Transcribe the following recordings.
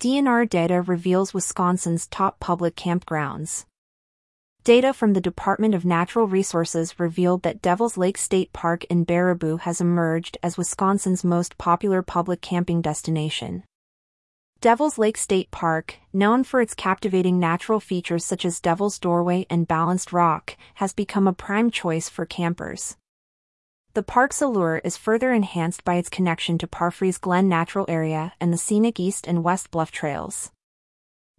DNR data reveals Wisconsin's top public campgrounds. Data from the Department of Natural Resources revealed that Devil's Lake State Park in Baraboo has emerged as Wisconsin's most popular public camping destination. Devil's Lake State Park, known for its captivating natural features such as Devil's Doorway and Balanced Rock, has become a prime choice for campers. The park's allure is further enhanced by its connection to Parfrey's Glen Natural Area and the scenic East and West Bluff trails.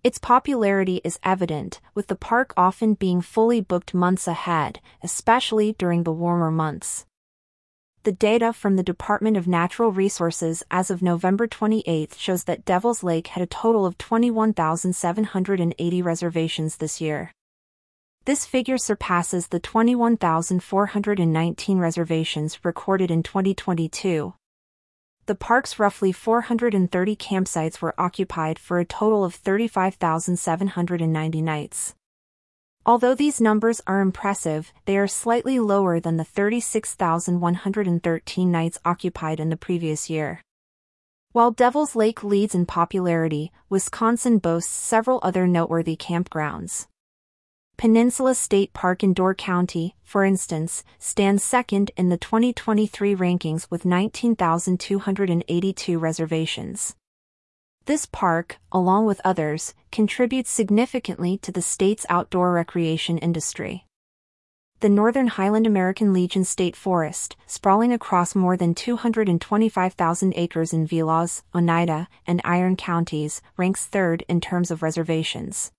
Its popularity is evident, with the park often being fully booked months ahead, especially during the warmer months. The data from the Department of Natural Resources as of November 28 shows that Devil's Lake had a total of 21,780 reservations this year. This figure surpasses the 21,419 reservations recorded in 2022. The park's roughly 430 campsites were occupied for a total of 35,790 nights. Although these numbers are impressive, they are slightly lower than the 36,113 nights occupied in the previous year. While Devil's Lake leads in popularity, Wisconsin boasts several other noteworthy campgrounds. Peninsula State Park in Door County, for instance, stands second in the 2023 rankings with 19,282 reservations. This park, along with others, contributes significantly to the state's outdoor recreation industry. The Northern Highland American Legion State Forest, sprawling across more than 225,000 acres in Vilas, Oneida, and Iron counties, ranks third in terms of reservations.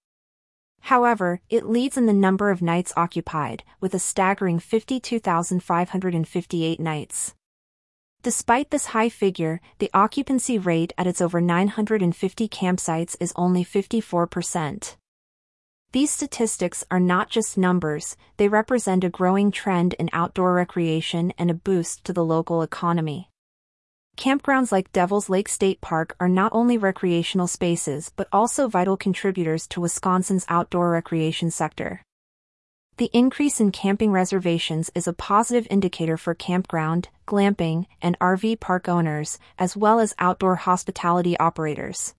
However, it leads in the number of nights occupied, with a staggering 52,558 nights. Despite this high figure, the occupancy rate at its over 950 campsites is only 54%. These statistics are not just numbers, they represent a growing trend in outdoor recreation and a boost to the local economy. Campgrounds like Devil's Lake State Park are not only recreational spaces but also vital contributors to Wisconsin's outdoor recreation sector. The increase in camping reservations is a positive indicator for campground, glamping, and RV park owners, as well as outdoor hospitality operators.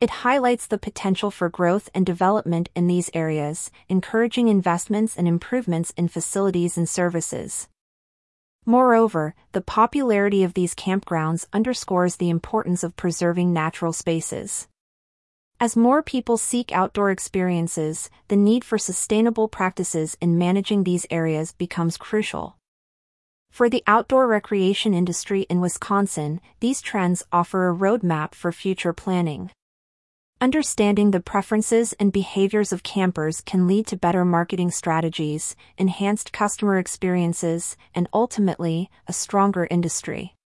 It highlights the potential for growth and development in these areas, encouraging investments and improvements in facilities and services. Moreover, the popularity of these campgrounds underscores the importance of preserving natural spaces. As more people seek outdoor experiences, the need for sustainable practices in managing these areas becomes crucial. For the outdoor recreation industry in Wisconsin, these trends offer a roadmap for future planning. Understanding the preferences and behaviors of campers can lead to better marketing strategies, enhanced customer experiences, and ultimately, a stronger industry.